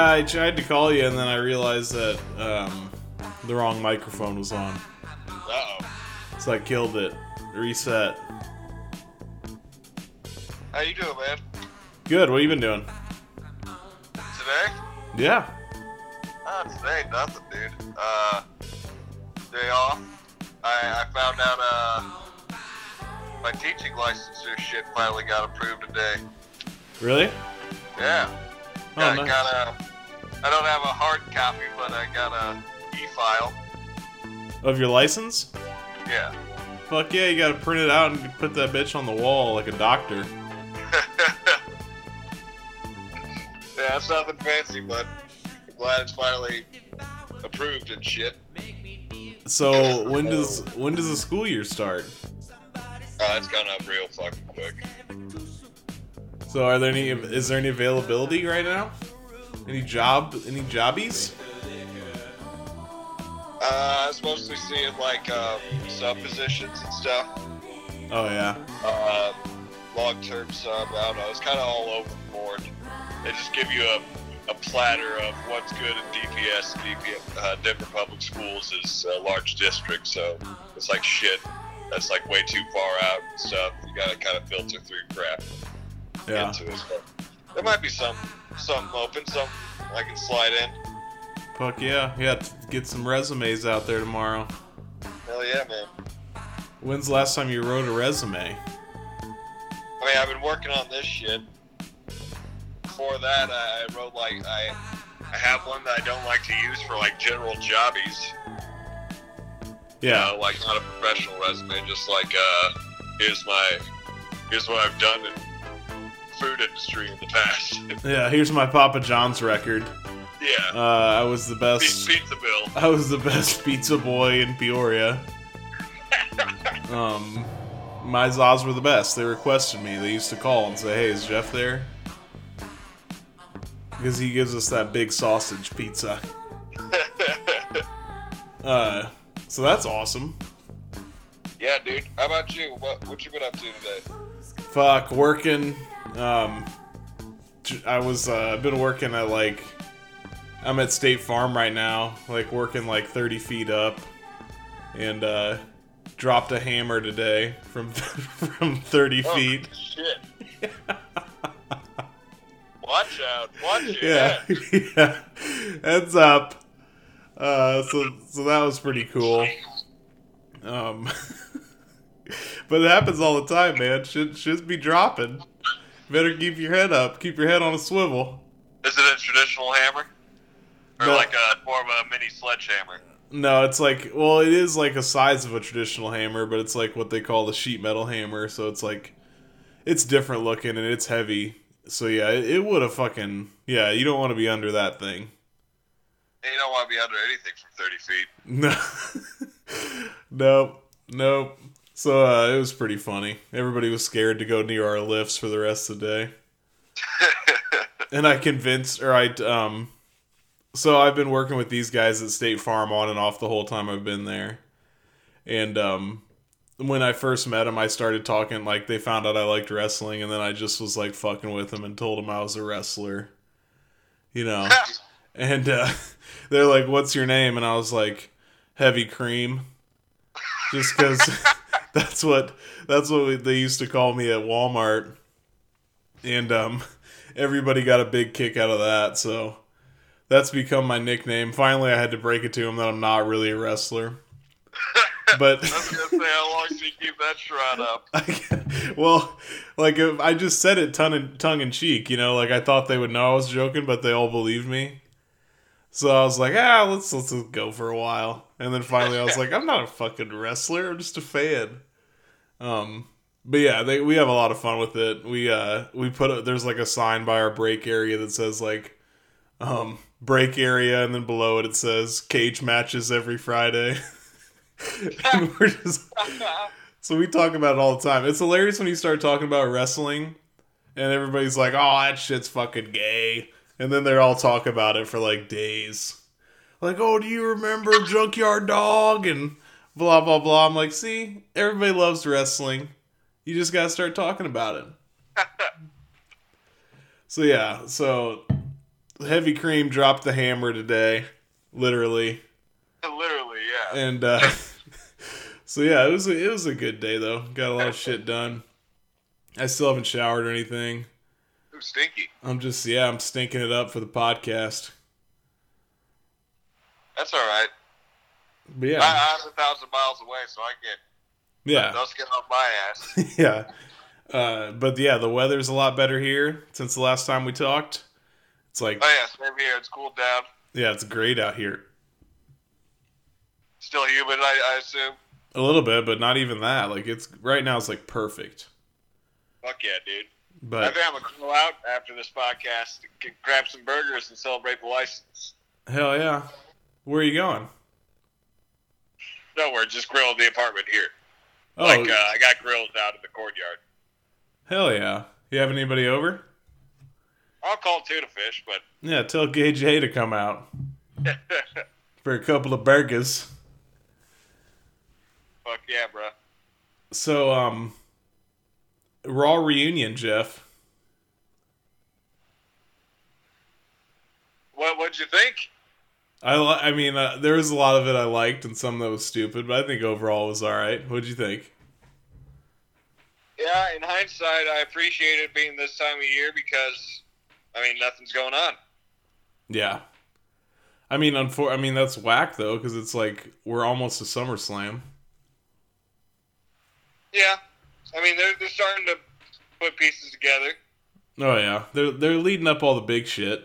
Yeah, I tried to call you and then I realized that um, the wrong microphone was on. Uh-oh. So I killed it. Reset. How you doing, man? Good. What have you been doing? Today? Yeah. Ah, today, nothing, dude. Uh, day off. I, I found out, uh, my teaching licensure shit finally got approved today. Really? Yeah. Oh, Yeah, I nice. got a, I don't have a hard copy, but I got a e-file. Of your license? Yeah. Fuck yeah, you gotta print it out and put that bitch on the wall like a doctor. Yeah, it's nothing fancy, but I'm glad it's finally approved and shit. So when does when does the school year start? Uh, it's gone up real fucking quick. So are there any is there any availability right now? Any job any jobbies? Uh, I was mostly seeing like um, sub positions and stuff. Oh yeah. Uh, long term sub. I don't know. It's kind of all over the board. They just give you a, a platter of what's good in DPS. DPS uh, Denver Public Schools is a large district, so it's like shit. That's like way too far out and stuff. You gotta kind of filter through crap Yeah. get to it. So there might be some some open, some I can slide in. Fuck yeah. Yeah, t- get some resumes out there tomorrow. Hell yeah, man. When's the last time you wrote a resume? I mean, I've been working on this shit. Before that, I wrote like I, I have one that I don't like to use for like general jobbies. You Yeah. know, like not a professional resume, just like uh, here's my, here's what I've done in food industry in the past. Yeah, here's my Papa John's record. yeah, Uh, I was the best. pizza bill. I was the best pizza boy in Peoria. Um, my Zaws were the best. They requested me. They used to call and say, "Hey, is Jeff there?" Because he gives us that big sausage pizza. Uh, so that's awesome. yeah, dude. How about you? What what you been up to today? Fuck, working. Um, I was. Uh, I've been working at like. I'm at State Farm right now, like working like 30 feet up, and uh, dropped a hammer today from from 30 Oh, feet. shit. Watch out! Watch Yeah, out! yeah. Heads up. Uh, so so that was pretty cool. Um, but it happens all the time, man. Should should be dropping. Better keep your head up. Keep your head on a swivel. Is it a traditional hammer, or No. like a more of a mini sledgehammer? No, it's like well, it is like a size of a traditional hammer, but it's like what they call the sheet metal hammer. So it's like it's different looking and it's heavy. So yeah, it, it would have fucking yeah. You don't want to be under that thing. You don't want to be under anything from 30 feet. No, nope, nope. So uh, it was pretty funny. Everybody was scared to go near our lifts for the rest of the day, and I convinced, or I um. So I've been working with these guys at State Farm on and off the whole time I've been there, and um, when I first met him, I started talking like they found out I liked wrestling, and then I just was like fucking with him and told him I was a wrestler. You know, and uh, they're like, "What's your name?" And I was like, "Heavy Cream," just because that's what that's what we, they used to call me at Walmart, and um, everybody got a big kick out of that. So that's become my nickname. Finally, I had to break it to him that I'm not really a wrestler. But I was gonna say, how long should you keep that shroud up? I, well, like if I just said it tongue in, tongue in cheek, you know, like I thought they would know I was joking, but they all believed me. So I was like, ah, let's let's go for a while, and then finally I was like, I'm not a fucking wrestler, I'm just a fan. Um, but yeah, they, we have a lot of fun with it. We uh we put a, there's like a sign by our break area that says like, um, break area, and then below it it says cage matches every Friday. and we're just so we talk about it all the time. It's hilarious when you start talking about wrestling and everybody's like, "Oh, that shit's fucking gay." And then they're all talk about it for like days. Like, "Oh, do you remember Junkyard Dog?" and blah blah blah. I'm like, "See, everybody loves wrestling. You just got to start talking about it." so yeah, so Heavy Cream dropped the hammer today, literally. Literally, yeah. And uh so yeah, it was a, it was a good day though. Got a lot of shit done. I still haven't showered or anything. Ooh, stinky. I'm just yeah, I'm stinking it up for the podcast. That's all right. But yeah, I'm a thousand miles away, so I get yeah, those get off my ass. yeah. Uh, but yeah, the weather's a lot better here since the last time we talked. It's like oh yeah, same here. It's cooled down. yeah, it's great out here. Still humid, I, I assume. A little bit, but not even that. Like it's right now, it's like perfect. Fuck yeah, dude. I think I'm gonna go out after this podcast, to grab some burgers, and celebrate the license. hell yeah, where are you going? No, we're just grill the apartment here. Oh, Like uh, I got grills out in the courtyard. hell yeah. You have anybody over? I'll call tuna fish, but Yeah, tell Gage A to come out for a couple of burgers. fuck yeah, bro. So, um, Raw reunion, Jeff. What what'd you think? I li- I mean, uh, there was a lot of it I liked and some that was stupid, but I think overall it was all right. What'd you think? Yeah, in hindsight, I appreciate it being this time of year because, I mean, nothing's going on. Yeah. I mean, unfor- I mean that's whack though, because it's like we're almost to SummerSlam. Yeah, I mean, they're they're starting to put pieces together. Oh yeah, they're they're leading up all the big shit.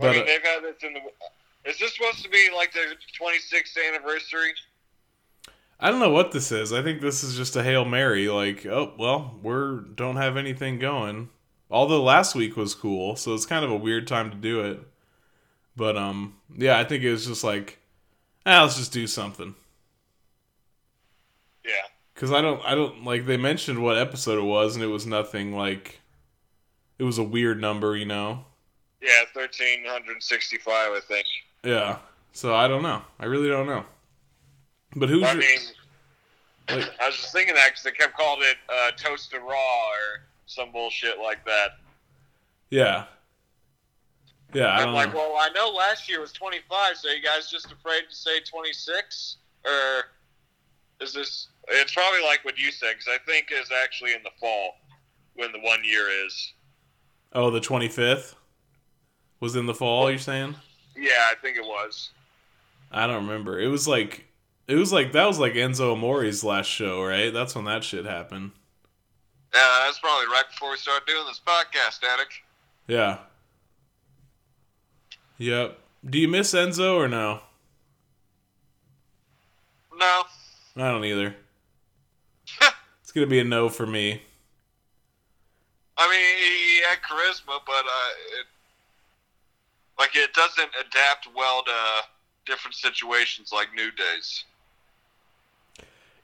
I mean, uh, they've had this in the. Is this supposed to be like the 26th anniversary? I don't know what this is. I think this is just a hail mary. Like, oh well, we're don't have anything going. Although last week was cool, so it's kind of a weird time to do it. But um, yeah, I think it was just like, ah, let's just do something. Yeah. Cause I don't, I don't like they mentioned what episode it was, and it was nothing like. It was a weird number, you know. Yeah, 1365, I think. Yeah. So I don't know. I really don't know. But who's I your, mean, like, I was just thinking that because they kept calling it uh, Toasted Raw or some bullshit like that. yeah. Yeah, I I'm don't like, know. well, I know last year was 25, so you guys just afraid to say 26? Or is this. It's probably like what you said, because I think it's actually in the fall when the one year is. Oh, the twenty fifth was in the fall. You're saying? Yeah, I think it was. I don't remember. It was like it was like that was like Enzo Amore's last show, right? That's when that shit happened. Yeah, that's probably right before we started doing this podcast, Attic. Yeah. Yep. Do you miss Enzo or no? No. I don't either. It's gonna be a no for me. I mean, he, had charisma, but uh, it, like it doesn't adapt well to different situations like New Days.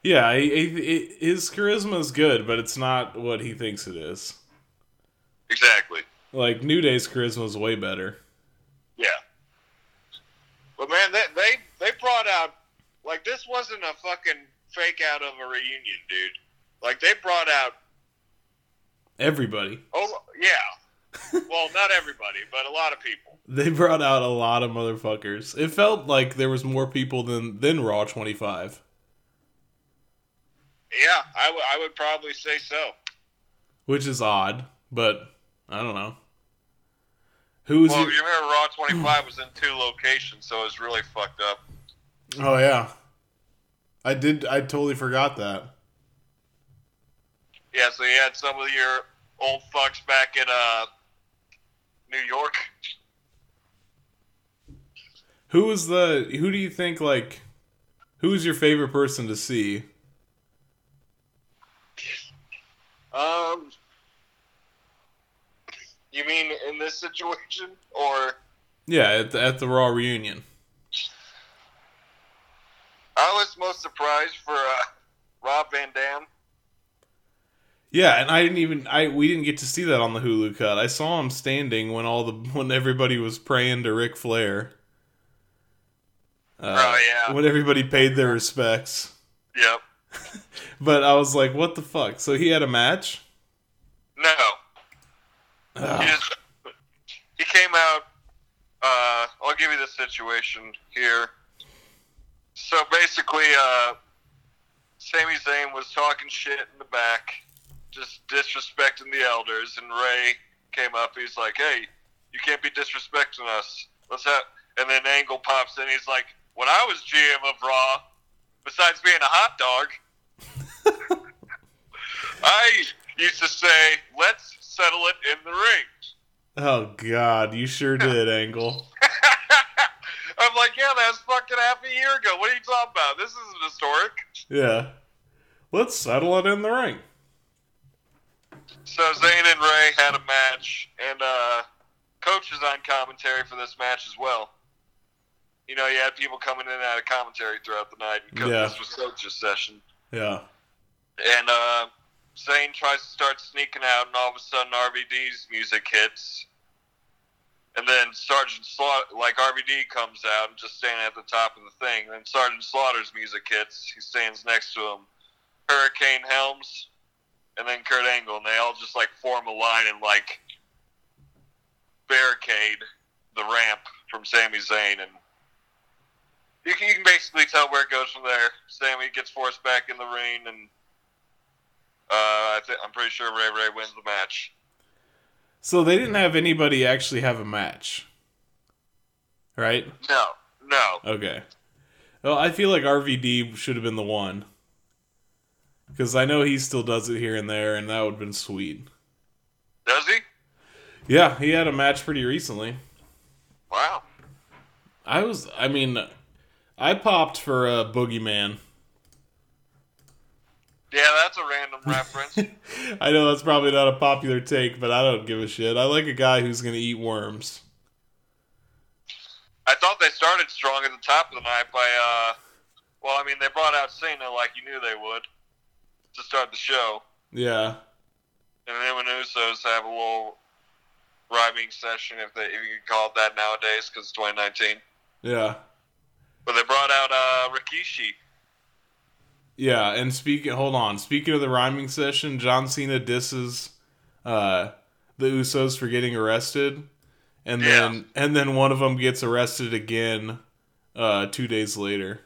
Yeah, he, he, he- his charisma is good, but it's not what he thinks it is. Exactly. Like New Day's charisma is way better. Yeah. But man, they they they brought out like this wasn't a fucking fake out of a reunion, dude. Like they brought out Everybody. oh yeah. well, not everybody, but a lot of people. They brought out a lot of motherfuckers. It felt like there was more people than than Raw 25, Yeah, I, w- I would probably say so. which is odd, but I don't know. Who was Well, your- you remember Raw 25 was in two locations, so it was really fucked up. Oh yeah. I did I totally forgot that. Yeah, so you had some of your old fucks back in uh, New York. Who was the who do you think like who's your favorite person to see? Um, you mean in this situation, or Yeah, at the, at the Raw reunion. I was most surprised for uh, Rob Van Dam. Yeah, and I didn't even I we didn't get to see that on the Hulu cut. I saw him standing when all the when everybody was praying to Ric Flair. Uh, Oh, yeah. When everybody paid their respects. Yep. But I was like, what the fuck? So he had a match? No, he just he came out. Uh, I'll give you the situation here. So basically, uh, Sami Zayn was talking shit in the back, just disrespecting the elders, and Ray came up. He's like, "Hey, you can't be disrespecting us. Let's have." And then Angle pops in. He's like, "When I was GM of Raw, besides being a hot dog, I used to say, let's settle it in the ring." Oh god, you sure did, Angle. I'm like, yeah, that was fucking half a year ago. What are you talking about? This isn't historic. Yeah. Let's settle it in the ring. So Zayn and Ray had a match, and uh, Coach is on commentary for this match as well. You know, you had people coming in and out of commentary throughout the night. And Co- Yeah. This was Coach's session. Yeah. And uh, Zayn tries to start sneaking out, and all of a sudden RVD's music hits. And then Sergeant Slaughter, like RVD comes out and just standing at the top of the thing. Then Sergeant Slaughter's music hits. He stands next to him. Hurricane Helms, and then Kurt Angle, and they all just like form a line and like barricade the ramp from Sami Zayn, and you can, you can basically tell where it goes from there. Sami gets forced back in the ring, and uh, I I'm pretty sure Ray Ray wins the match. So they didn't have anybody actually have a match. Right? No, no, Okay. Well, I feel like RVD should have been the one. Because I know he still does it here and there, and that would have been sweet. does he? Yeah, he had a match pretty recently. Wow. I was, I mean, I popped for a Boogeyman. Yeah, that's a random reference. I know that's probably not a popular take, but I don't give a shit. I like a guy who's gonna eat worms. I thought they started strong at the top of the night by, uh, well, I mean, they brought out Cena like you knew they would to start the show. Yeah, And then when Usos have a little rhyming session, if they if you can call it that nowadays, because it's 2019. yeah, But they brought out uh, Rikishi. Yeah. And speaking, hold on. Speaking of the rhyming session, John Cena disses uh, the Usos for getting arrested, and then and then one of them gets arrested again uh, two days later.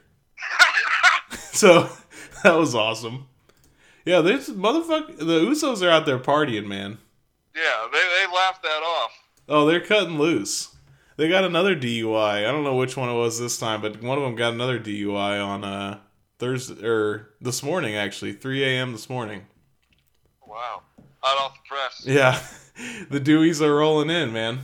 so that was awesome. Yeah, this motherfucker. The Usos are out there partying, man. Yeah, they, they laughed that off. Oh, they're cutting loose. They got another DUI. I don't know which one it was this time, but one of them got another DUI on uh Thursday or this morning actually, 3 a.m. this morning. Wow. Hot off the press. Yeah, the Deweys are rolling in, man.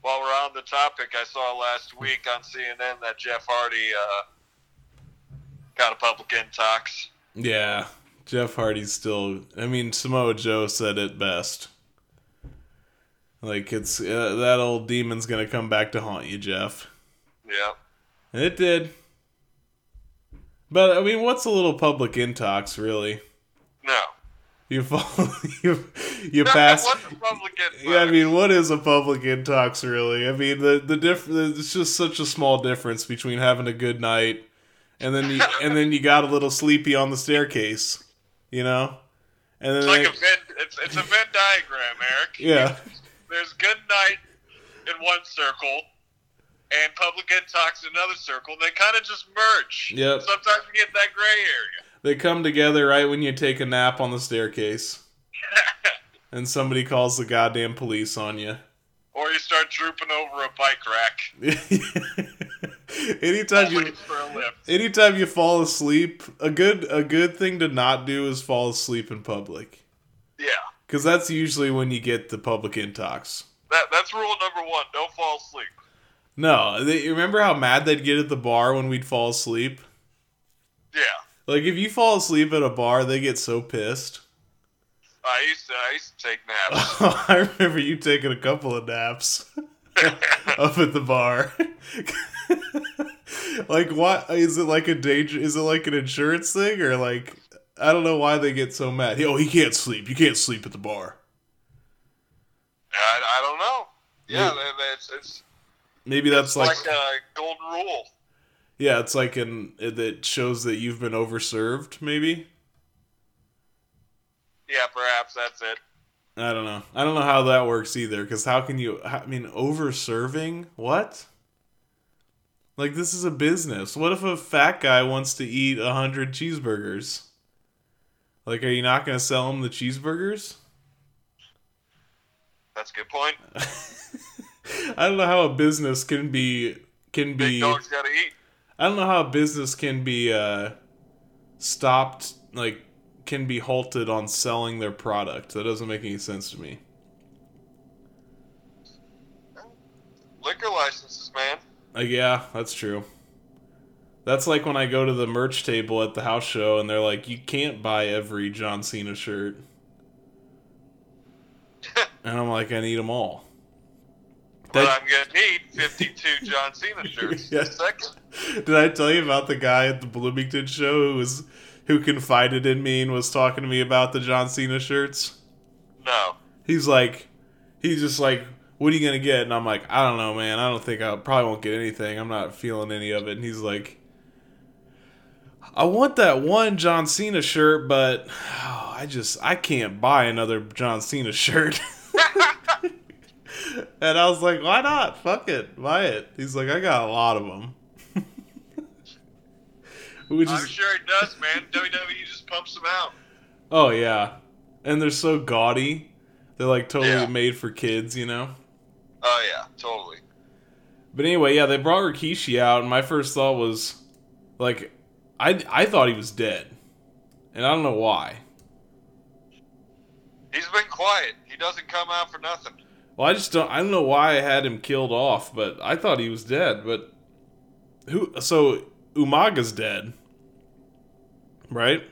While we're on the topic, I saw last week on CNN that Jeff Hardy uh, got a public intox. Yeah, Jeff Hardy's still. I mean, Samoa Joe said it best. Like it's uh, that old demon's gonna come back to haunt you, Jeff. Yeah. And it did. But I mean, what's a little public intox, really? No. You fall, you you pass. What's a public intox? Yeah, I mean, what is a public intox really? I mean, the the diff- It's just such a small difference between having a good night and then you and then you got a little sleepy on the staircase, you know, and then It's like they- a Venn. It's, it's a Venn diagram, Eric. yeah, There's good night in one circle, and public ed talks in another circle. They kind of just merge. Yep. Sometimes you get that gray area. they come together right when you take a nap on the staircase, and somebody calls the goddamn police on you. or you start drooping over a bike rack. anytime you Waiting for a lift. anytime you fall asleep, a good a good thing to not do is fall asleep in public. Yeah. Because that's usually when you get the public intox. That, that's rule number one. Don't fall asleep. No, they, remember how mad they'd get at the bar when we'd fall asleep? Yeah. Like if you fall asleep at a bar, they get so pissed. I used to I used to take naps. I remember you taking a couple of naps up at the bar. like what is it like a danger is it like an insurance thing or like I don't know why they get so mad. Oh, he can't sleep. You can't sleep at the bar. I, I don't know. Yeah, that's it's Maybe that's like, like, a golden rule. yeah, it's like an that shows that you've been overserved maybe. Yeah, perhaps that's it. I don't know. I don't know how that works either. Because how can you? I mean, overserving? What? Like this is a business. What if a fat guy wants to eat a hundred cheeseburgers? Like, are you not going to sell him the cheeseburgers? That's a good point. I don't know how a business can be can Big be. dogs gotta eat. I don't know how a business can be uh, stopped. Like, can be halted on selling their product. That doesn't make any sense to me. Liquor licenses, man. Uh, yeah, that's true. That's like when I go to the merch table at the house show and they're like, you can't buy every John Cena shirt. and I'm like, I need them all. But I'm gonna need 52 John Cena shirts. Yeah. second. Did I tell you about the guy at the Bloomington show who was who confided in me and was talking to me about the John Cena shirts? No. He's like, he's just like, what are you gonna get? And I'm like, I don't know, man. I don't think I probably won't get anything. I'm not feeling any of it. And he's like, I want that one John Cena shirt, but oh, I just I can't buy another John Cena shirt. and I was like, why not? Fuck it, buy it. He's like, I got a lot of them. Which I'm is sure it does, man. WWE just pumps them out. oh yeah, and they're so gaudy. They're like totally Yeah. made for kids, you know. Oh yeah, totally. But anyway, yeah, they brought Rikishi out, and my first thought was, like, I I thought he was dead, and I don't know why. He's been quiet. He doesn't come out for nothing. Well, I just don't. I don't know why I had him killed off, but I thought he was dead. But who? So Umaga's dead, right?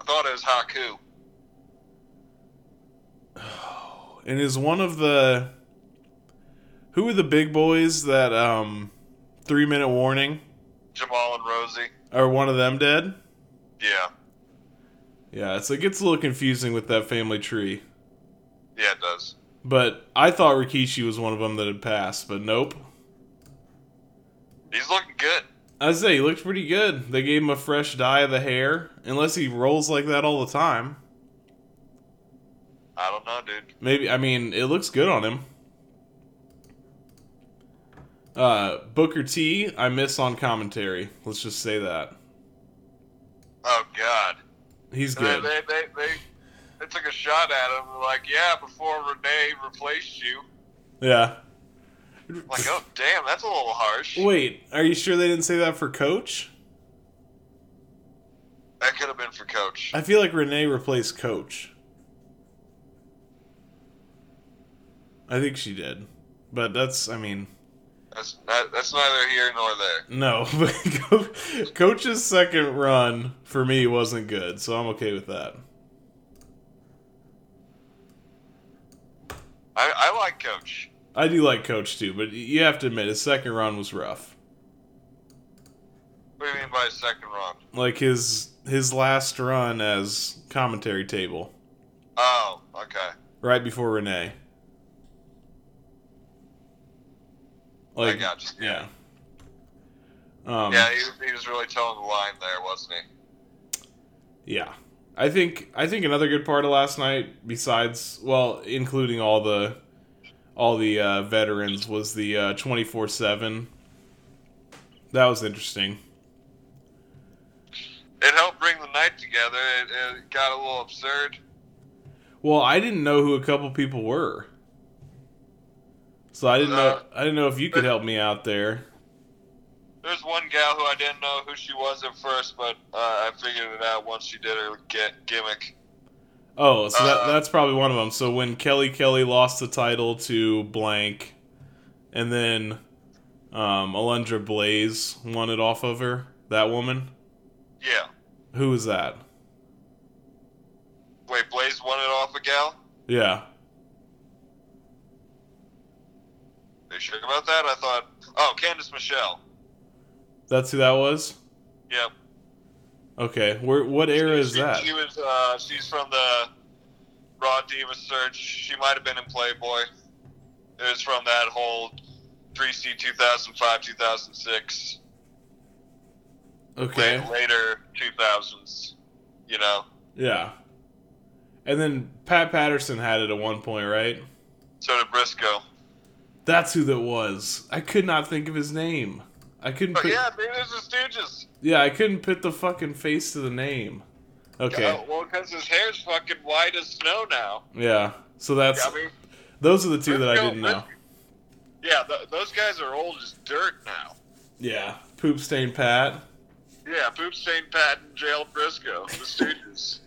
I thought it was Haku. And is one of the who are the big boys that um three minute warning? Jamal and Rosie. Are one of them dead? Yeah. Yeah, it's it gets a little confusing with that family tree. Yeah, it does. But I thought Rikishi was one of them that had passed, but nope. He's looking good. I say he looked pretty good. They gave him a fresh dye of the hair, unless he rolls like that all the time. I don't know, dude. Maybe I mean it looks good on him. Uh, Booker T, I miss on commentary. Let's just say that Oh God. He's good. they, they, they, they took a shot at him. Like, yeah, before Renee replaced you. Yeah. Like, oh damn, that's a little harsh. Wait, are you sure they didn't say that for Coach? That could have been for Coach. I feel like Renee replaced Coach. I think she did, but that's I mean. That's that, that's neither here nor there. No, but Coach's second run for me wasn't good, so I'm okay with that. I, I like Coach. I do like Coach too, but you have to admit his second run was rough. What do you mean by second run? Like his his last run as commentary table, Oh, okay. right before Renee. I got you. yeah. Um, yeah, he, was- he was really telling the line there, wasn't he? Yeah. I think I think another good part of last night, besides well, including all the all the uh, veterans, was the twenty four seven. That was interesting. It helped bring the night together. It, it got a little absurd. Well, I didn't know who a couple people were, so I didn't know Uh, I didn't know if you could help me out there. There's one gal who I didn't know who she was at first, but uh, I figured it out once she did her get gimmick. Oh, so that, Uh, that's probably one of them. So when Kelly Kelly lost the title to blank, and then um, Alundra Blaze won it off of her, that woman. Yeah. Who was that? Wait, Blaze won it off a gal? Yeah. Are you sure about that? I thought. Oh, Candice Michelle. That's who that was? Yep. Okay. Where what era is she, that? She was. Uh, she's from the Raw Diva search. She might have been in Playboy. It was from that whole 3C 2005 2006. Okay. Late, later 2000s. You know. Yeah. And then Pat Patterson had it at one point, right? So did Brisco. That's who that was. I could not think of his name. I couldn't But put yeah, maybe there's the Stooges. Yeah, I couldn't put the fucking face to the name. Okay. Oh, well, because his hair's fucking white as snow now. Yeah. So that's I mean, those are the two that I didn't know. Yeah, th- those guys are old as dirt now. Yeah. Poop stain Pat. Yeah, Poop Stain Pat and Jail Brisco, the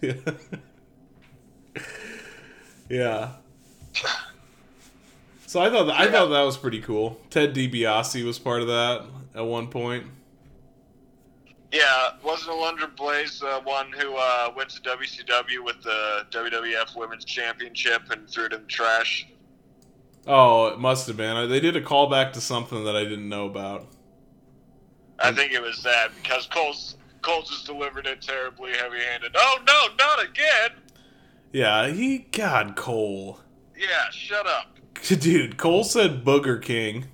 Stooges. Yeah. yeah. So I thought I thought that was pretty cool. Ted DiBiase was part of that at one point. yeah, wasn't Alundra Blaze uh, one who uh, went to WCW with the WWF Women's Championship and threw it in the trash? Oh, it must have been. They did a callback to something that I didn't know about. I think it was that because Cole's Cole just delivered it terribly heavy-handed. Oh no, not again! Yeah, he God Cole. Yeah, shut up. Dude, Cole said Booger King.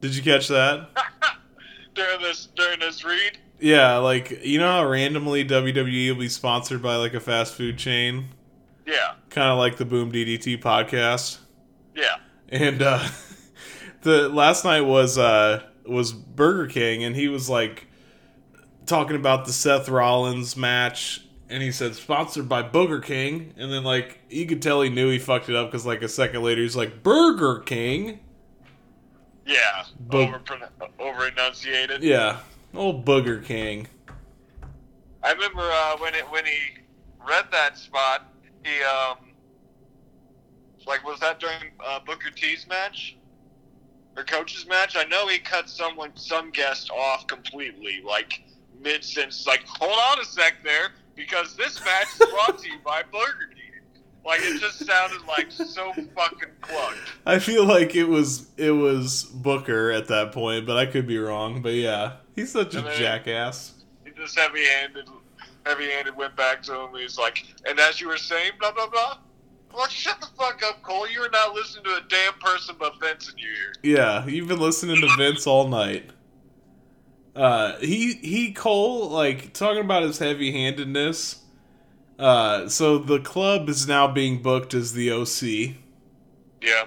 Did you catch that? during this during this read. Yeah, like you know how randomly WWE will be sponsored by like a fast food chain, Yeah, kind of like the Boom DDT podcast. yeah. And uh the last night was uh was Burger King and he was like talking about the Seth Rollins match and he said sponsored by Burger King and then like you could tell he knew he fucked it up cuz like a second later he's like Burger King. Yeah, Bo- over over enunciated. Yeah. Old Booger King. I remember uh, when it when he read that spot, he um like was that during uh, Booker T's match or coach's match? I know he cut someone some guest off completely, like mid sentence, like hold on a sec there, because this match is brought to you by Burger King. Like it just sounded like so fucking clunked. I feel like it was it was Booker at that point, but I could be wrong. But yeah, he's such a And then- jackass. He just heavy handed, heavy handed went back to him. He's like, and as you were saying, blah blah blah. I'm shut the fuck up, Cole. You are not listening to a damn person but Vince in your ear. Yeah, you've been listening to Vince all night. Uh, he he Cole like talking about his heavy handedness. Uh, so the club is now being booked as the OC, Yeah.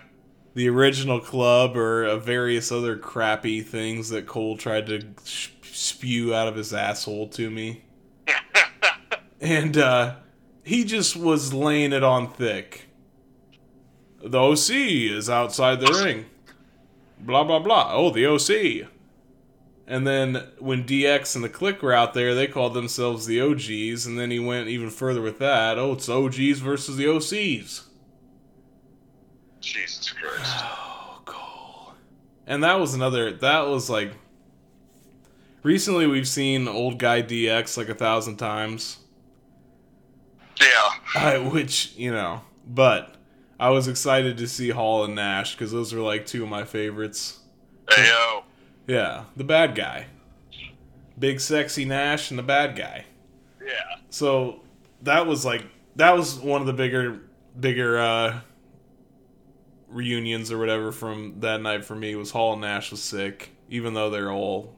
the original club, or uh, various other crappy things that Cole tried to sh- spew out of his asshole to me. and uh, he just was laying it on thick. The OC is outside the ring. Blah blah blah. Oh, the OC. And then when DX and the Kliq were out there, they called themselves the OGs. And then he went even further with that. Oh, it's OGs versus the OCs. Jesus Christ. Oh, Cole. And that was another. That was like. Recently, we've seen old guy DX like a thousand times. Yeah. I, which you know, but I was excited to see Hall and Nash because those were like two of my favorites. Hey yo. Yeah, the bad guy, big sexy Nash, and the bad guy. Yeah. So that was like that was one of the bigger, bigger uh, reunions or whatever from that night for me was Hall and Nash was sick, even though they're all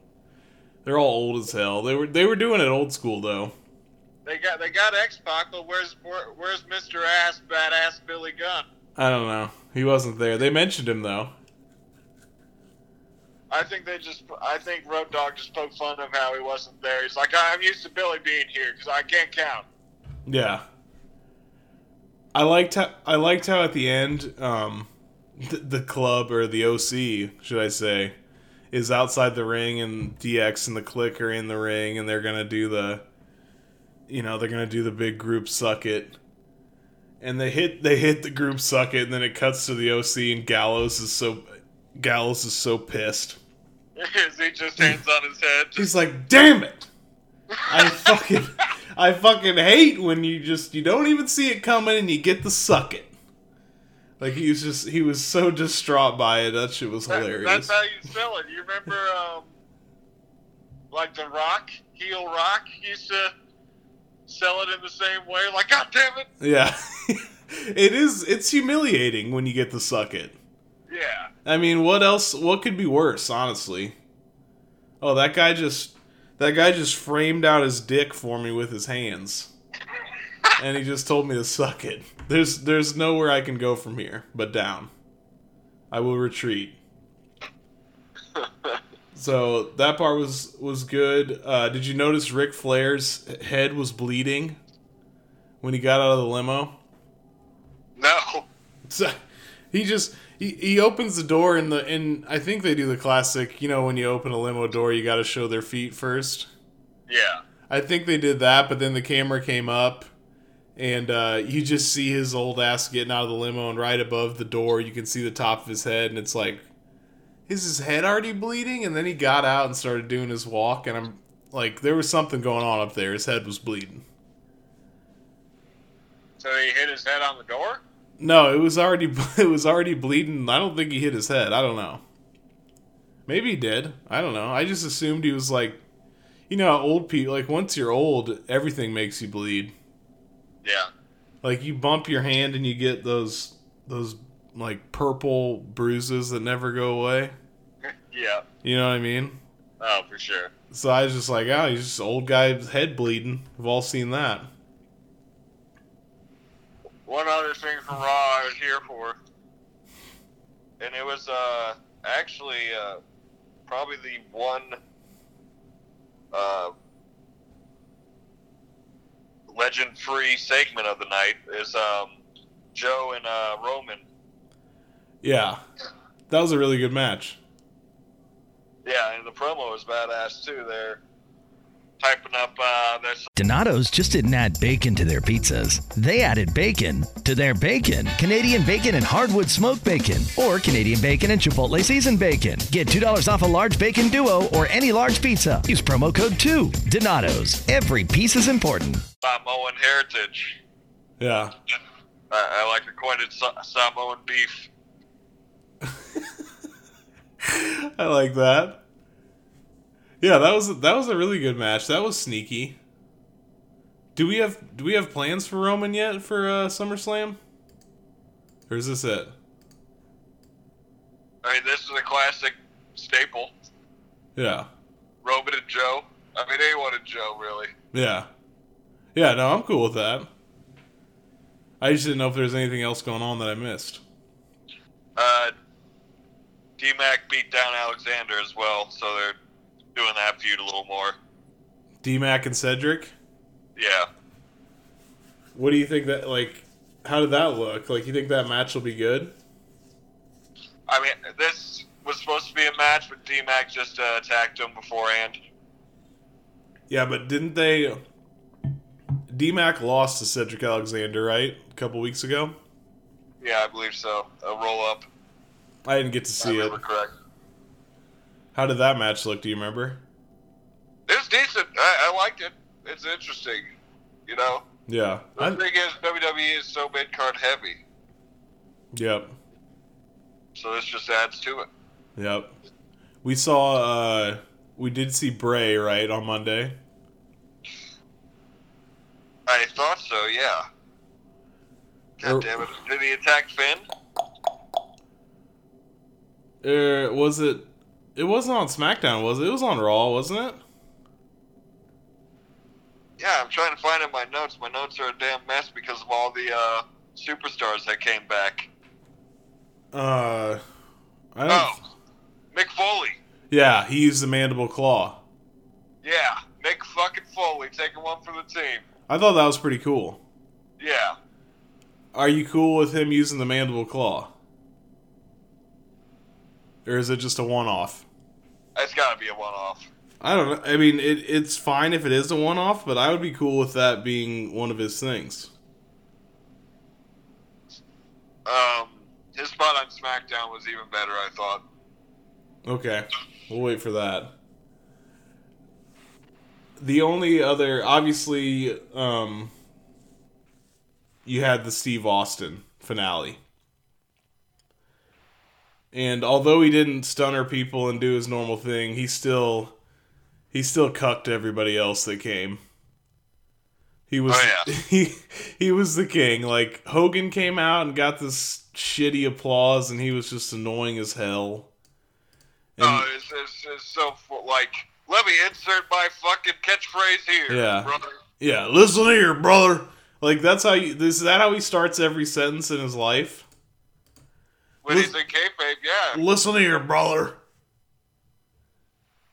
they're all old as hell. They were they were doing it old school though. They got they got X Pac, but where's where, where's Mr. Ass Badass Billy Gunn? I don't know. He wasn't there. They mentioned him though. I think they just I think Road Dog just poked fun of how he wasn't there. He's like I'm used to Billy being here because I can't count. Yeah. I liked how I liked how at the end, um, the, the club or the OC, should I say, is outside the ring and DX and the Kliq are in the ring and they're gonna do the, you know, they're gonna do the big group suck it, and they hit they hit the group suck it and then it cuts to the OC and Gallows is so Gallows is so pissed. He just hands on his head. He's like, damn it! I fucking, I fucking hate when you just you don't even see it coming and you get the suck it. Like he was just he was so distraught by it. That shit was that- hilarious. that's how you sell it. You remember, um, like the Rock, heel Rock used to sell it in the same way. Like, God damn it! yeah, it is. It's humiliating when you get the suck it. Yeah. I mean, what else? What could be worse, honestly? Oh, that guy just that guy just framed out his dick for me with his hands, and he just told me to suck it. There's there's nowhere I can go from here but down. I will retreat. So that part was was good. Uh, did you notice Ric Flair's head was bleeding when he got out of the limo? No. So he just he, he opens the door and the and I think they do the classic, you know, when you open a limo door, you got to show their feet first. Yeah. I think they did that, but then the camera came up and uh, you just see his old ass getting out of the limo, and right above the door, you can see the top of his head, and it's like, is his head already bleeding? And then he got out and started doing his walk, and I'm like, there was something going on up there. His head was bleeding. So he hit his head on the door. No, it was already it was already bleeding. I don't think he hit his head. I don't know. Maybe he did. I don't know. I just assumed he was like, you know, old people like once you're old, everything makes you bleed. Yeah. Like you bump your hand and you get those those like purple bruises that never go away. Yeah. You know what I mean? Oh, for sure. So I was just like, oh, he's just old guy's head bleeding. We've all seen that. One other thing from Raw I was here for, and it was uh, actually uh, probably the one uh, legend-free segment of the night is um, Joe and uh, Roman. Yeah, that was a really good match. Yeah, and the promo was badass too. They're typing up uh, their Donato's just didn't add bacon to their pizzas. They added bacon to their bacon. Canadian bacon and hardwood smoked bacon, or Canadian bacon and Chipotle seasoned bacon. Get $2 off a large bacon duo or any large pizza. Use promo code 2. Donato's. Every piece is important. Samoan heritage. Yeah. I, I like to coin it Sa- Samoan beef. I like that. Yeah, that was that was a really good match. That was sneaky. Do we have do we have plans for Roman yet for uh, SummerSlam? Or is this it? I mean, this is a classic staple. Yeah. Roman and Joe. I mean, anyone and Joe, really. Yeah. Yeah, no, I'm cool with that. I just didn't know if there's anything else going on that I missed. Uh, D-Mac beat down Alexander as well, so they're doing that feud a little more. D Mac and Cedric? Yeah. What do you think that like how did that look? Like you think that match will be good? I mean, this was supposed to be a match, but D-Mac just uh, attacked him beforehand. Yeah, but didn't they D Mac lost to Cedric Alexander, right? A couple weeks ago? Yeah, I believe so. A roll-up. I didn't get to see it. correct. How did that match look? Do you remember? It was decent. I, I liked it. It's interesting. You know? Yeah. The I, thing is, WWE is so mid-card heavy, yep. so this just adds to it. Yep. We saw uh we did see Bray, right, on Monday. I thought so, yeah. God Or- damn it. Did he attack Finn? Uh, was it? It wasn't on SmackDown, was it? It was on Raw, wasn't it? Yeah, I'm trying to find in my notes. My notes are a damn mess because of all the uh, superstars that came back. Uh, I don't. Oh, Mick Foley. Yeah, he used the mandible claw. Yeah, Mick fucking Foley taking one for the team. I thought that was pretty cool. Yeah. Are you cool with him using the mandible claw? Or is it just a one off? It's got to be a one-off. I don't know. I mean, it, it's fine if it is a one off, but I would be cool with that being one of his things. Um, his spot on SmackDown was even better, I thought. Okay, we'll wait for that. The only other, obviously, um, you had the Steve Austin finale. And although he didn't stunner people and do his normal thing, he still he still cucked everybody else that came. He was Oh, yeah. he he was the king. Like Hogan came out and got this shitty applause, and he was just annoying as hell. And- oh, it's, it's, it's so like, let me insert my fucking catchphrase here, Yeah. brother. Yeah, listen here, brother. Like that's how you. Is that how he starts every sentence in his life? When Lis- he's in kayfabe, yeah. Listen here, brother.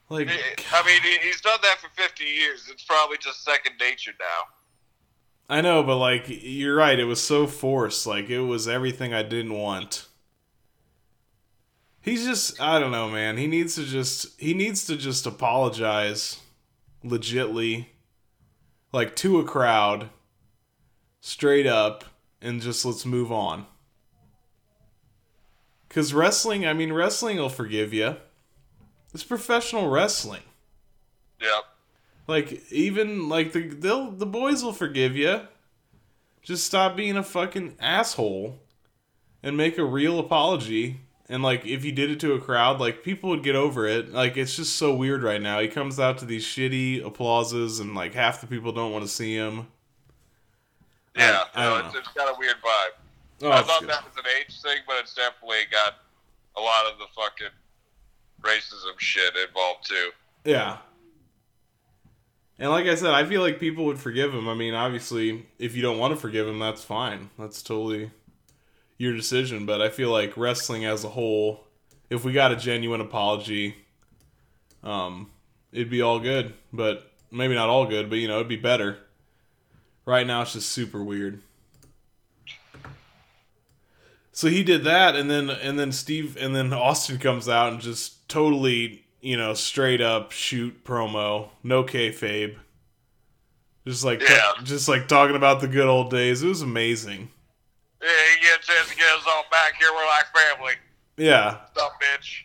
Like, I mean, he's done that for 50 years. It's probably just second nature now. I know, but like, you're right. It was so forced. Like, it was everything I didn't want. He's just, I don't know, man. He needs to just, he needs to just apologize, legitly, like to a crowd, straight up, and just let's move on. Because wrestling, I mean, wrestling will forgive you. It's professional wrestling. Yep. Like even like the they'll the boys will forgive you. Just stop being a fucking asshole and make a real apology. And like if you did it to a crowd, like people would get over it. Like it's just so weird right now. He comes out to these shitty applauses and like half the people don't want to see him. Yeah, I no, it's, it's got a weird vibe. Oh, I thought good. that was an age thing, but it's definitely got a lot of the fucking racism shit involved too. Yeah. And like I said, I feel like people would forgive him. I mean, obviously, if you don't want to forgive him, that's fine. That's totally your decision. But I feel like wrestling as a whole, if we got a genuine apology, um, it'd be all good. But maybe not all good, but you know, it'd be better. Right now, it's just super weird. So he did that, and then and then Steve and then Austin comes out and just totally, you know, straight up shoot promo, no kayfabe, just like Yeah. just like talking about the good old days. It was amazing. Yeah, he gets a chance to get us all back here. We're like family. Yeah, Stop, bitch.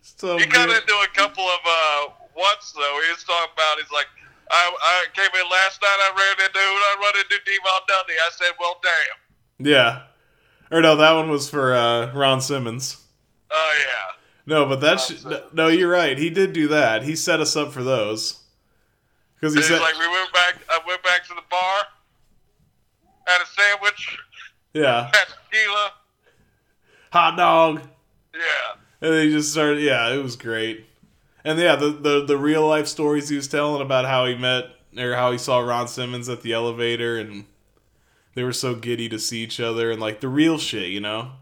so He got into a couple of uh once though. He was talking about he's like, I, I came in last night. I ran into who I run into Devon Dundee. I said, well, damn. yeah, or no, that one was for uh, Ron Simmons. Oh yeah. No, but that's Simmons. no, you're right. He did do that. He set us up for those because he said, like, we went back. I went back to the bar, had a sandwich, yeah, had tequila. hot dog. Yeah. And then he just started. Yeah, it was great. And yeah, the, the the real life stories he was telling about how he met or how he saw Ron Simmons at the elevator, and they were so giddy to see each other, and like the real shit, you know?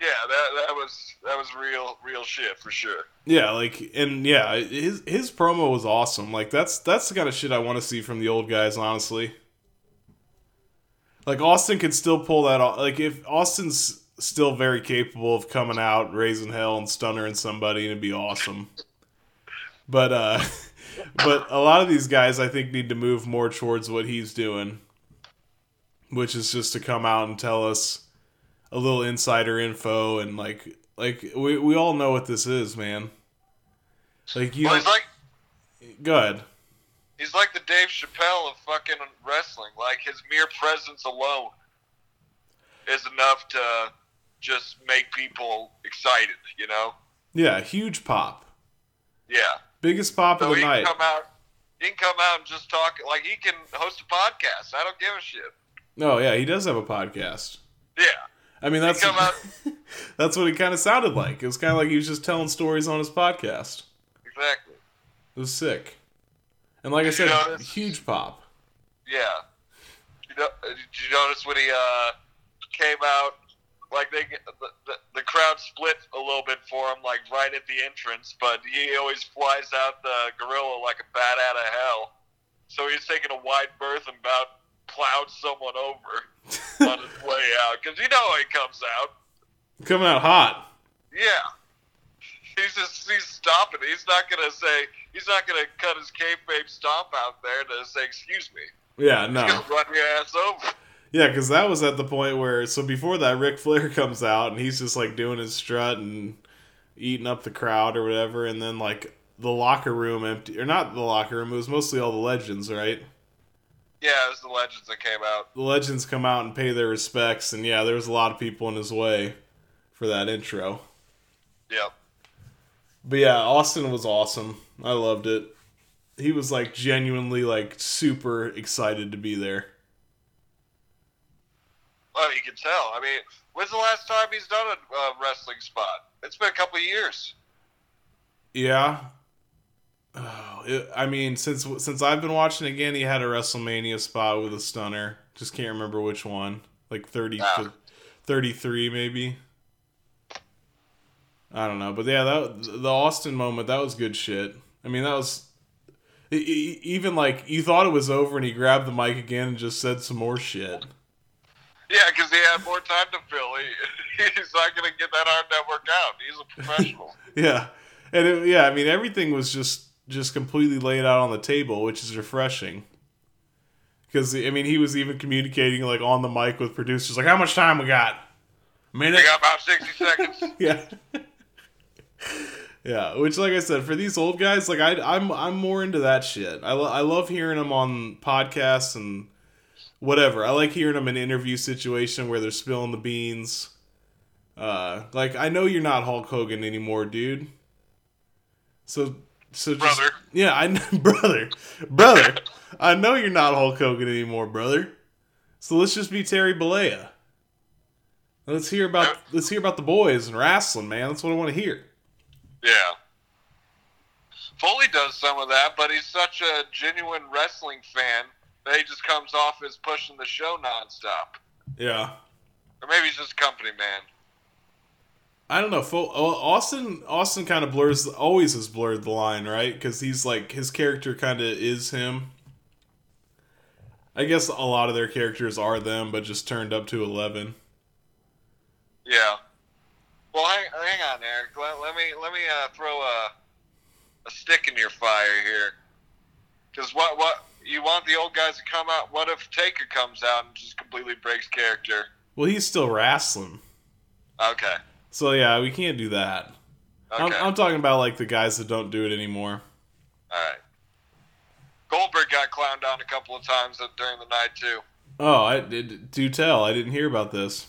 Yeah, that that was that was real real shit for sure. Yeah, like and yeah, his his promo was awesome. Like that's that's the kind of shit I want to see from the old guys, honestly. Like Austin could still pull that off. Like if Austin's still very capable of coming out, raising hell, and stunnering somebody, and it'd be awesome. But uh, but a lot of these guys, I think, need to move more towards what he's doing, which is just to come out and tell us a little insider info and like like we we all know what this is, man. Like you, Well, he's like go ahead. he's like the Dave Chappelle of fucking wrestling. Like his mere presence alone is enough to just make people excited. You know? Yeah, huge pop, Yeah. Biggest pop So of the he can night. come out. He can come out and just talk. Like he can host a podcast. I don't give a shit. Oh yeah, he does have a podcast. Yeah. I mean, that's come out- that's what he kind of sounded like. It was kind of like he was just telling stories on his podcast. Exactly. It was sick. And like I Did you said, notice- huge pop. Yeah. You know, did you notice when he uh, came out? Like they, the, the, the crowd split a little bit for him, like right at the entrance. But he always flies out the gorilla like a bat out of hell. So he's taking a wide berth and about plowed someone over on his way out. Because you know how he comes out. Coming out hot. Yeah. He's just he's stomping. He's not gonna say he's not gonna cut his kayfabe stomp out there to say excuse me. Yeah, He's no. gonna run your ass over. Yeah, because that was at the point where so before that, Ric Flair comes out and he's just like doing his strut and eating up the crowd or whatever, and then like the locker room empty or not the locker room, it was mostly all the legends, right? Yeah, it was the legends that came out. The legends come out and pay their respects, and yeah, there was a lot of people in his way for that intro. Yep. But yeah, Austin was awesome. I loved it. He was like genuinely like super excited to be there. Well, you can tell. I mean, when's the last time he's done a uh, wrestling spot? It's been a couple of years. Yeah. Oh, it, I mean, since since I've been watching again, he had a WrestleMania spot with a stunner. Just can't remember which one. Like 30 Ah. 33 maybe. I don't know, but yeah, that the Austin moment that was good shit. I mean, that was even like you thought it was over, and he grabbed the mic again and just said some more shit. Yeah, because he had more time to fill. He, he's not going to get that hard network out. He's a professional. Yeah, and it, yeah, I mean everything was just just completely laid out on the table, which is refreshing. Because I mean, he was even communicating like on the mic with producers, like, "How much time we got? A minute? they got about 60 seconds. yeah, yeah." Which, like I said, for these old guys, like I, I'm I'm more into that shit. I lo- I love hearing them on podcasts and whatever. I like hearing them in interview situation where they're spilling the beans. Uh, like I know you're not Hulk Hogan anymore, dude. So, so just, Brother. yeah, I know, brother, brother. I know you're not Hulk Hogan anymore, brother. So let's just be Terry Bollea. Let's hear about let's hear about the boys and wrestling, man. That's what I want to hear. Yeah. Foley does some of that, but he's such a genuine wrestling fan that he just comes off as pushing the show nonstop. Yeah. Or maybe he's just a company man. I don't know. Austin Austin kind of blurs always has blurred the line, right? Because he's like his character kind of is him. I guess a lot of their characters are them, but just turned up to eleven. Yeah. Well, hang, hang on, Eric. Let, let me let me uh, throw a a stick in your fire here. Because what what you want the old guys to come out? What if Taker comes out and just completely breaks character? Well, he's still wrestling, Okay. so yeah, we can't do that. I'm, Okay. I'm talking about like the guys that don't do it anymore. All right. Goldberg got clowned on a couple of times during the night too. Oh, I did. Do tell. I didn't hear about this.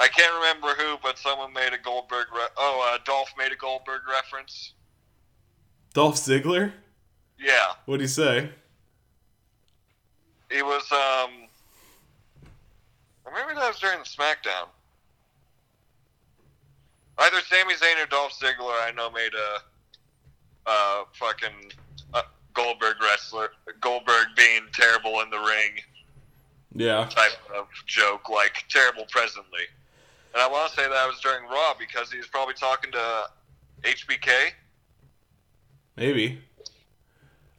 I can't remember who, but someone made a Goldberg. Re- oh, uh, Dolph made a Goldberg reference. Dolph Ziggler. Yeah, What'd he say? he was. Um, or maybe that was during the SmackDown. Either Sami Zayn or Dolph Ziggler, I know, made a uh, fucking uh, Goldberg wrestler, Goldberg being terrible in the ring Yeah. type of joke, like terrible presently. And I want to say that was during Raw because he was probably talking to HBK. Maybe.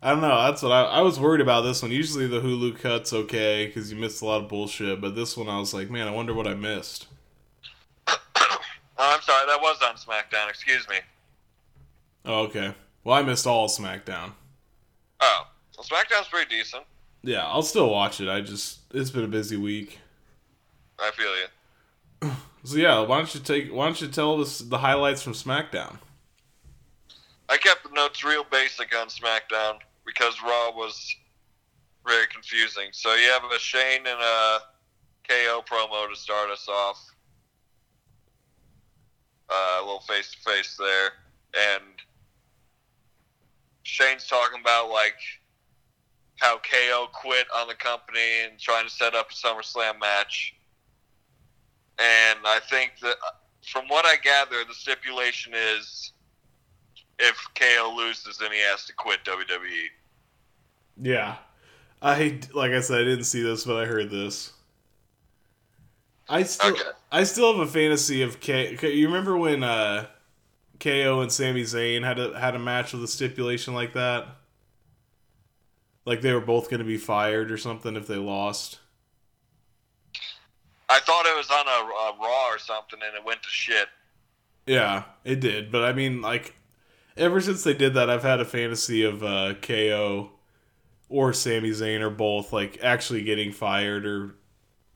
I don't know. That's what I, I was worried about this one. Usually the Hulu cut's okay because you missed a lot of bullshit, but this one I was like, man, I wonder what I missed. Oh, I'm sorry, that was on SmackDown. Excuse me. Oh, okay. Well, I missed all SmackDown. Oh, well, SmackDown's pretty decent. Yeah, I'll still watch it. I just it's been a busy week. I feel you. So yeah, why don't you take why don't you tell us the highlights from SmackDown? I kept the notes real basic on SmackDown because Raw was very confusing. So you have a Shane and a KO promo to start us off. Uh, a little face to face there, and Shane's talking about like how KO quit on the company and trying to set up a SummerSlam match. and I think that from what I gather, the stipulation is if KO loses, then he has to quit. WWE. Yeah. I like I said I didn't see this, but I heard this. I still Okay. I still have a fantasy of K. You remember when uh, KO and Sami Zayn had a had a match with a stipulation like that? Like they were both going to be fired or something if they lost. I thought it was on a, a Raw or something, and it went to shit. Yeah, it did. But I mean, like, ever since they did that, I've had a fantasy of uh, KO or Sami Zayn or both, like, actually getting fired or,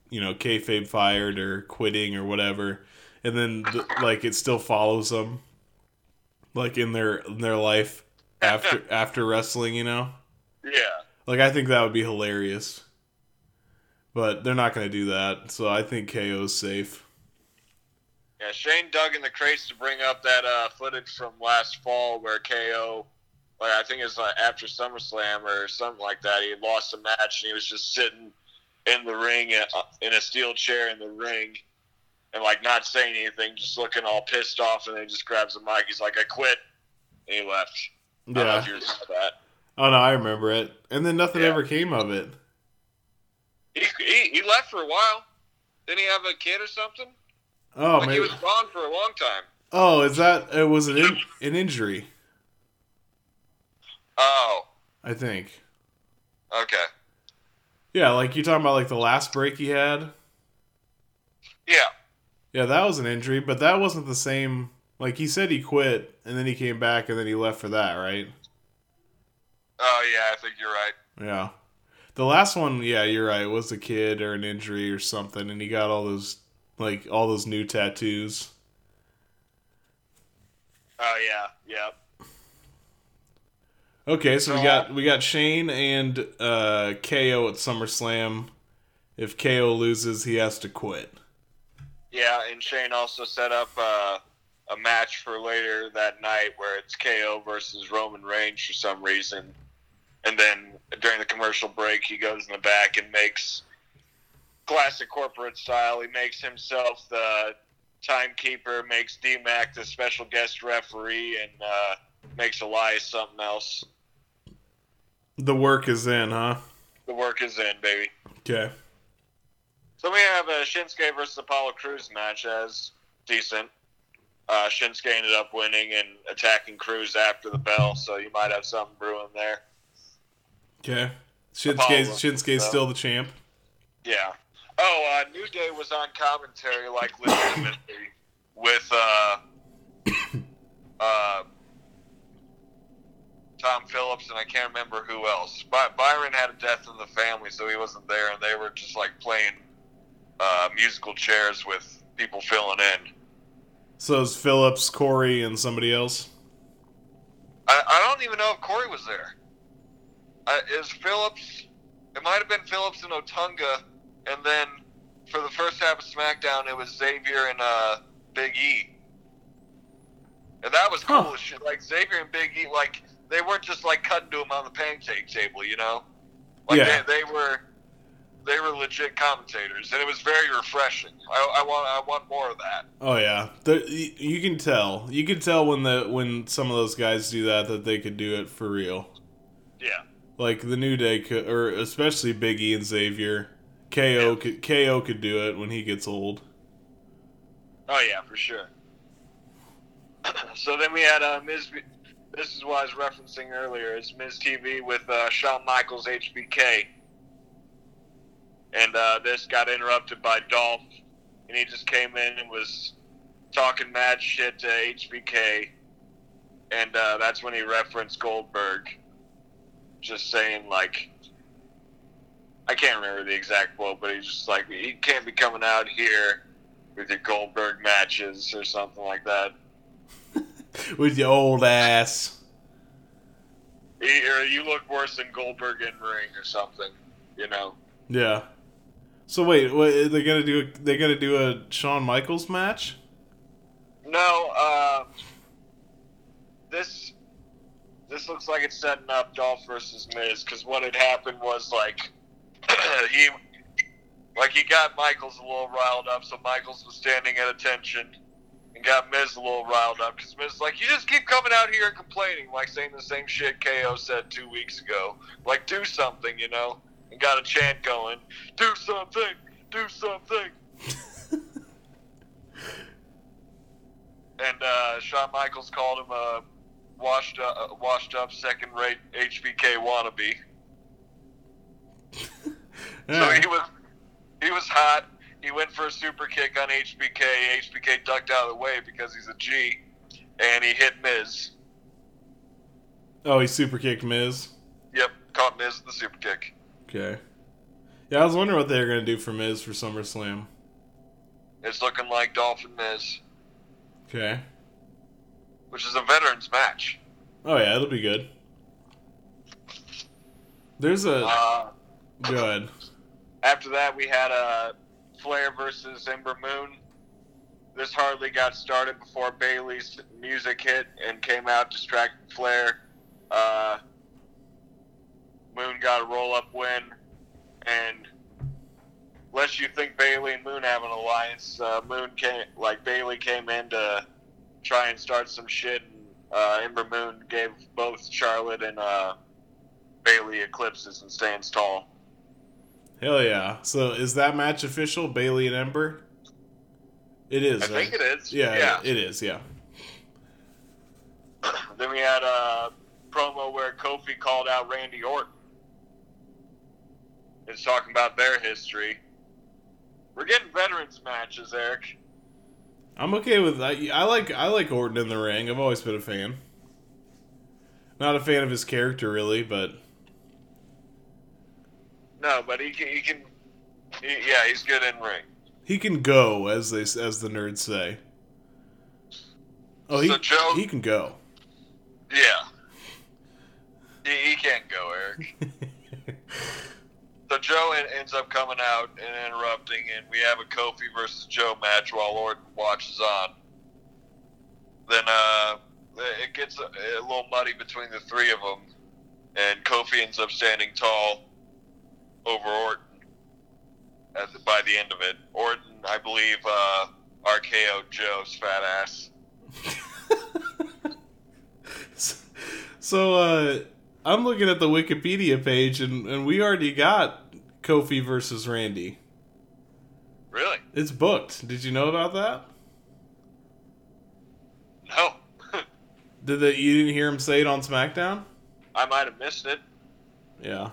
you know, kayfabe fired or quitting or whatever. And then, th- like, it still follows them, like, in their in their life after after wrestling, you know? Yeah. Like, I think that would be hilarious. But they're not going to do that, so I think KO's safe. Yeah, Shane dug in the crates to bring up that uh, footage from last fall where KO, like I think it was uh, after SummerSlam or something like that. He lost a match and he was just sitting in the ring uh, in a steel chair in the ring, and like not saying anything, just looking all pissed off. And then he just grabs the mic. He's like, "I quit," and he left. I don't know Yeah. if you that. Oh no, I remember it. And then nothing Yeah. ever came of it. He, he, he left for a while. Didn't he have a kid or something? Oh, like he was gone for a long time. Oh, is that it was an in, an injury? Oh, I think. okay. Yeah, like you talking about like the last break he had. Yeah. Yeah, that was an injury, but that wasn't the same. Like he said, he quit and then he came back and then he left for that, right? Oh yeah, I think you're right. Yeah. The last one, yeah, you're right, was a kid or an injury or something, and he got all those like all those new tattoos. Oh yeah, yeah. Okay, so we got we got Shane and uh, KO at SummerSlam. If KO loses, he has to quit. Yeah, and Shane also set up uh, a match for later that night where it's KO versus Roman Reigns for some reason. And then during the commercial break, he goes in the back and makes classic corporate style. He makes himself the timekeeper, makes D-Mac the special guest referee, and uh, makes Elias something else. The work is in, huh? The work is in, baby. Okay. So we have a Shinsuke versus Apollo Crews match as decent. Uh, Shinsuke ended up winning and attacking Crews after the bell, so you might have something brewing there. Okay. Shinsuke's, Apollo. Shinsuke's still the champ. Yeah. Oh, uh, New Day was on commentary like legitimately with uh, uh, Tom Phillips and I can't remember who else. By- Byron had a death in the family, so he wasn't there, and they were just like playing uh, musical chairs with people filling in. So it's Phillips, Corey, and somebody else. I, I don't even know if Corey was there. Uh, is Phillips? It might have been Phillips and Otunga, and then for the first half of SmackDown, it was Xavier and uh, Big E. And that was cool Huh. as shit. Like Xavier and Big E, like they weren't just like cutting to him on the pancake table, you know. Like Yeah. they, they were, they were legit commentators, and it was very refreshing. I, I want, I want more of that. Oh yeah, the, you can tell. You can tell when the when some of those guys do that that they could do it for real. Yeah. Like the New Day could, or especially Big E and Xavier. KO could KO could do it when he gets old. Oh yeah, for sure. so then we had uh, Miz This is what I was referencing earlier. It's Miz TV with uh, Shawn Michaels HBK, and uh, this got interrupted by Dolph, and he just came in and was talking mad shit to HBK, and uh, that's when he referenced Goldberg, just saying like. I can't remember the exact quote, but he's just like, he can't be coming out here with your Goldberg matches or something like that. With your old ass. Or you look worse than Goldberg in ring or something, you know. Yeah. So wait, what, are they gonna do? They're gonna do a Shawn Michaels match? No, uh, this this looks like it's setting up Dolph versus Miz because what had happened was like he like he got Michaels a little riled up, so Michaels was standing at attention got Miz a little riled up because Miz like, you just keep coming out here and complaining, like saying the same shit KO said two weeks ago. Like, do something, you know? And got a chant going, do something, do something. and uh, Shawn Michaels called him a washed up, washed up second rate HBK wannabe. So he was he was hot. He went for a super kick on HBK. HBK ducked out of the way because he's a G, and he hit Miz. oh, he super kicked Miz. Yep, caught Miz with the super kick. Okay. Yeah, I was wondering what they were gonna do for Miz for SummerSlam. It's looking like Dolphin Miz, Okay. which is a veterans match. Oh yeah, it'll be good. There's a Uh, go ahead. after that, we had uh, Flair versus Ember Moon. This hardly got started before Bayley's music hit and came out, distracting Flair. Uh, Moon got a roll up win, and unless you think Bayley and Moon have an alliance, uh, Moon came like Bayley came in to try and start some shit. And, uh, Ember Moon gave both Charlotte and uh, Bayley eclipses and stands tall. Hell yeah. So is that match official? Bayley and Ember? It is. I think it is. Yeah, yeah. it is. Yeah. Then we had a promo where Kofi called out Randy Orton. It's talking about their history. We're getting veterans matches, Eric. I'm okay with that. I like I like Orton in the ring. I've always been a fan. Not a fan of his character really, but No, but he can. He can he, yeah, he's good in ring. he can go, as they as the nerds say. Oh, he So Joe- he can go. Yeah. He, he can't go, Eric. So Joe ends up coming out and interrupting, and we have a Kofi versus Joe match while Orton watches on. Then uh, it gets a, a little muddy between the three of them, and Kofi ends up standing tall over Orton the, by the end of it. Orton, I believe, uh, RKO Joe's fat ass. so uh, I'm looking at the Wikipedia page, and, and we already got Kofi versus Randy. Really? It's booked. Did you know about that? No. Did that you didn't hear him say it on SmackDown? I might have missed it. Yeah.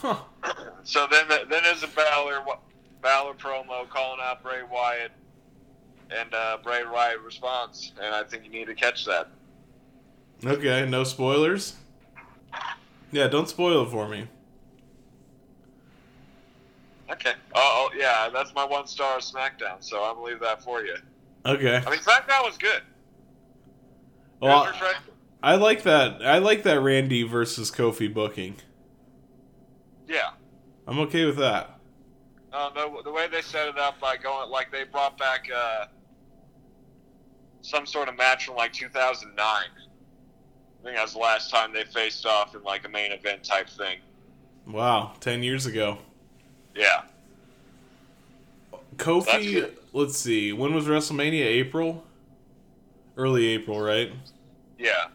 Huh. So then, then there's a Balor Balor promo calling out Bray Wyatt, and uh, Bray Wyatt responds, and I think you need to catch that. Okay, no spoilers. Yeah, don't spoil it for me. Okay. Oh, oh yeah, that's my one star of SmackDown, so I'm gonna leave that for you. Okay. I mean, SmackDown was good. Well. I like that. I like that Randy versus Kofi booking. Yeah. I'm okay with that. Um, the, the way they set it up by going like they brought back uh, some sort of match from like 2009. I think that was the last time they faced off in like a main event type thing. Wow, ten years ago. Yeah. Kofi. Let's see. When was WrestleMania? April. Early April, right? Yeah.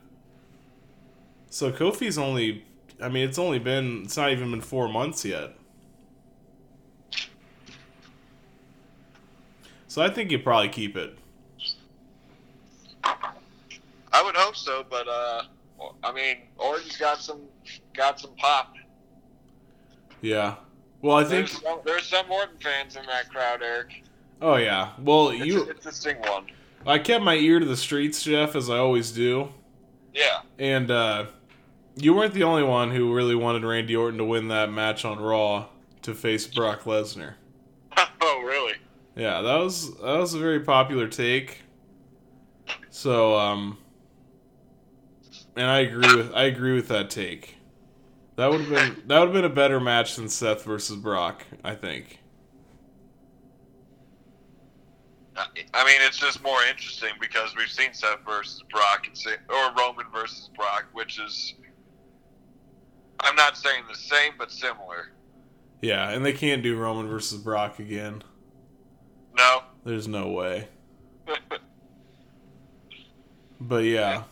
So Kofi's only. I mean, it's only been. It's not even been four months yet. So I think you probably keep it. I would hope so, but uh, I mean, Orton's got some got some pop. Yeah. Well, I think. There's some, there's some Orton fans in that crowd, Eric. Oh yeah. Well, It's, you. it's a sting one. I kept my ear to the streets, Jeff, as I always do. Yeah. And uh, you weren't the only one who really wanted Randy Orton to win that match on Raw to face Brock Lesnar. oh, really? Yeah, that was that was a very popular take. So, um, and I agree with I agree with that take. That would have been that would have been a better match than Seth versus Brock. I think. I mean, it's just more interesting because we've seen Seth versus Brock or Roman versus Brock, which is, I'm not saying the same, but similar. Yeah, and they can't do Roman versus Brock again. No. There's no way. But yeah,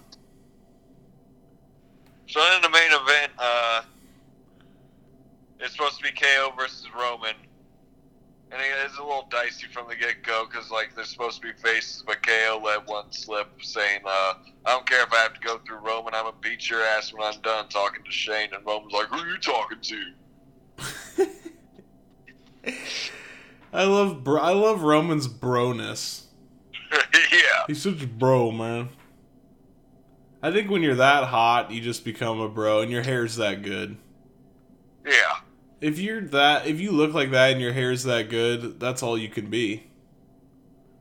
So in the main event, uh, it's supposed to be KO versus Roman, and it is a little dicey from the get go because like they're supposed to be faces, but KO let one slip, saying, uh, "I don't care if I have to go through Roman, I'm gonna beat your ass when I'm done talking to Shane." And Roman's like, "Who are you talking to?" I love bro- I love Roman's broness. yeah, He's such a bro, man. I think when you're that hot, you just become a bro, and your hair's that good. yeah, If you're that, if you look like that and your hair's that good, that's all you can be.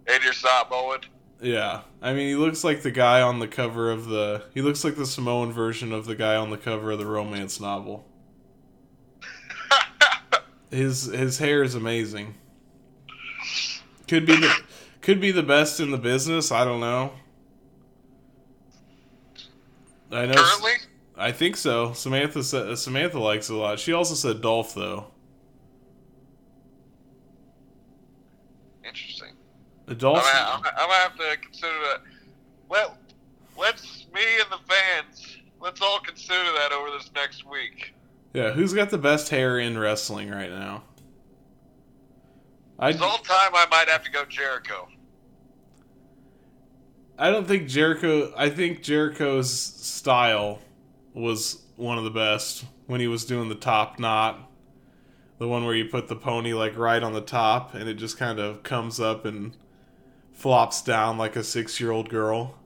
and you're Samoan. Yeah, I mean, he looks like the guy on the cover of the. He looks like the Samoan version of the guy on the cover of the romance novel. His his hair is amazing. Could be the could be the best in the business. I don't know. I know. Currently, I think so. Samantha said uh, Samantha likes it a lot. She also said Dolph though. interesting. The I'm Dolph. I'm, gonna- I'm gonna have to consider that. Well, let's me and the fans. Let's all consider that over this next week. Yeah, who's got the best hair in wrestling right now? I all time. I might have to go Jericho. I don't think Jericho. I think Jericho's style was one of the best when he was doing the top knot, the one where you put the pony like right on the top and it just kind of comes up and flops down like a six-year-old girl.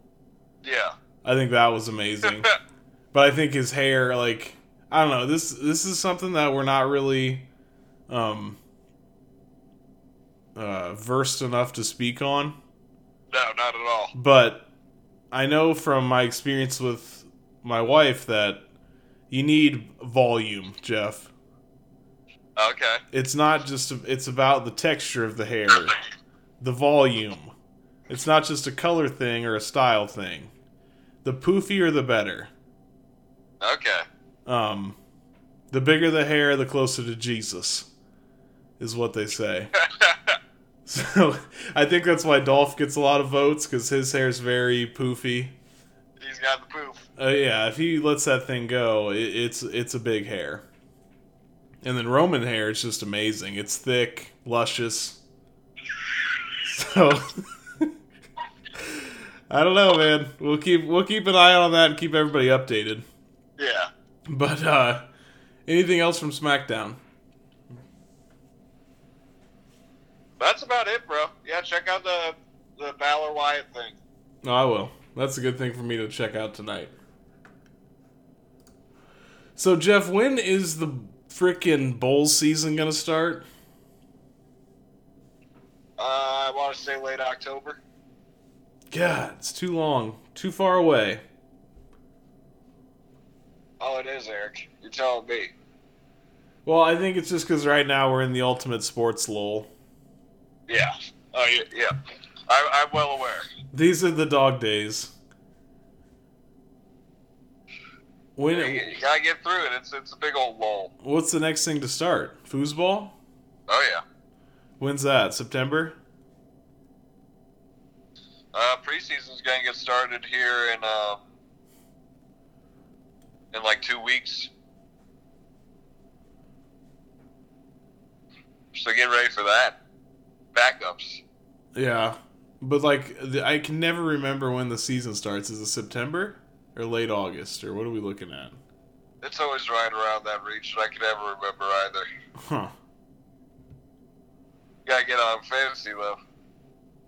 Yeah. I think that was amazing. but I think his hair, like, I don't know. This this is something that we're not really um, uh, versed enough to speak on. no, not at all. But I know from my experience with my wife that you need volume, Jeff. Okay. It's not just it's about the texture of the hair, the volume. It's not just a color thing or a style thing. The poofier the better. Okay. Um the bigger the hair, the closer to Jesus is what they say. So I think that's why Dolph gets a lot of votes because his hair's very poofy. He's got the poof. Uh, yeah, if he lets that thing go, it, it's it's a big hair. And then Roman hair is just amazing. It's thick, luscious. So I don't know, man. We'll keep we'll keep an eye on that and keep everybody updated. Yeah. But uh anything else from SmackDown? That's about it, bro. Yeah, check out the the Balor Wyatt thing. No, I will. That's a good thing for me to check out tonight. So Jeff, when is the frickin' bowl season gonna start? Uh, I want to say late October. God, it's too long. Too far away. Oh, it is, Eric. You're telling me. Well, I think it's just because right now we're in the ultimate sports lull. Yeah. Oh, yeah. yeah. I, I'm well aware. These are the dog days. When You, you gotta get through it. It's it's a big old lull. what's the next thing to start? Foosball? Oh yeah. When's that? September? Uh, preseason's gonna get started here in uh, in like two weeks. So get ready for that. Backups. Yeah, but like the, I can never remember when the season starts. Is it September or late August or what are we looking at? It's always right around that reach, and I can never remember either. Huh. Gotta get on fantasy though.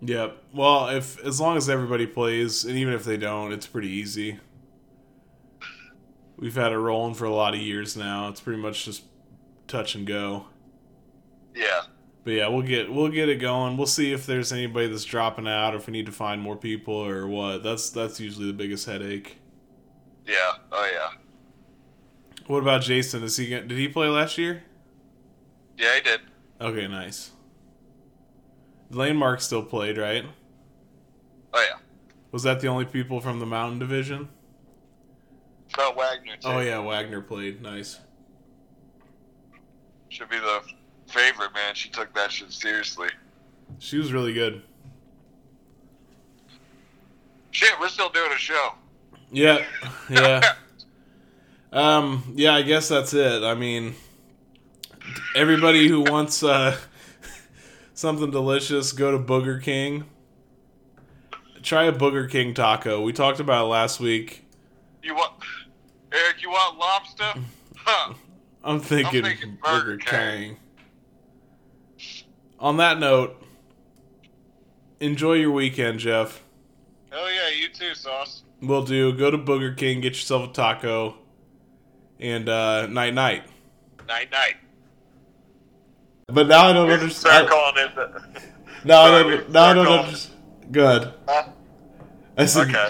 Yep. Well, if as long as everybody plays, and even if they don't, it's pretty easy. We've had it rolling for a lot of years now. It's pretty much just touch and go. Yeah. But yeah, we'll get we'll get it going. We'll see if there's anybody that's dropping out, or if we need to find more people, or what. That's that's usually the biggest headache. Yeah. Oh yeah. What about Jason? Is he did he play last year? Yeah, he did. Okay, nice. Landmark still played, right? Oh yeah. Was that the only people from the Mountain Division? No Wagner too. Oh yeah, Wagner played. Nice. should be the favorite, man. She took that shit seriously. She was really good. Shit, we're still doing a show. Yeah, yeah. um, yeah, I guess that's it. I mean, everybody who wants uh, something delicious, go to Booger King. Try a Booger King taco. We talked about it last week. You want Eric? You want lobster? Huh. I'm thinking, thinking Burger, Burger King. On that note, enjoy your weekend, Jeff. Hell yeah, you too, Sauce. Will do. Go to Booger King, get yourself a taco, and uh, night night. Night night. But now I don't Start understand. calling it. The, Now I don't. Now I don't understand. Good. huh? I said, Okay.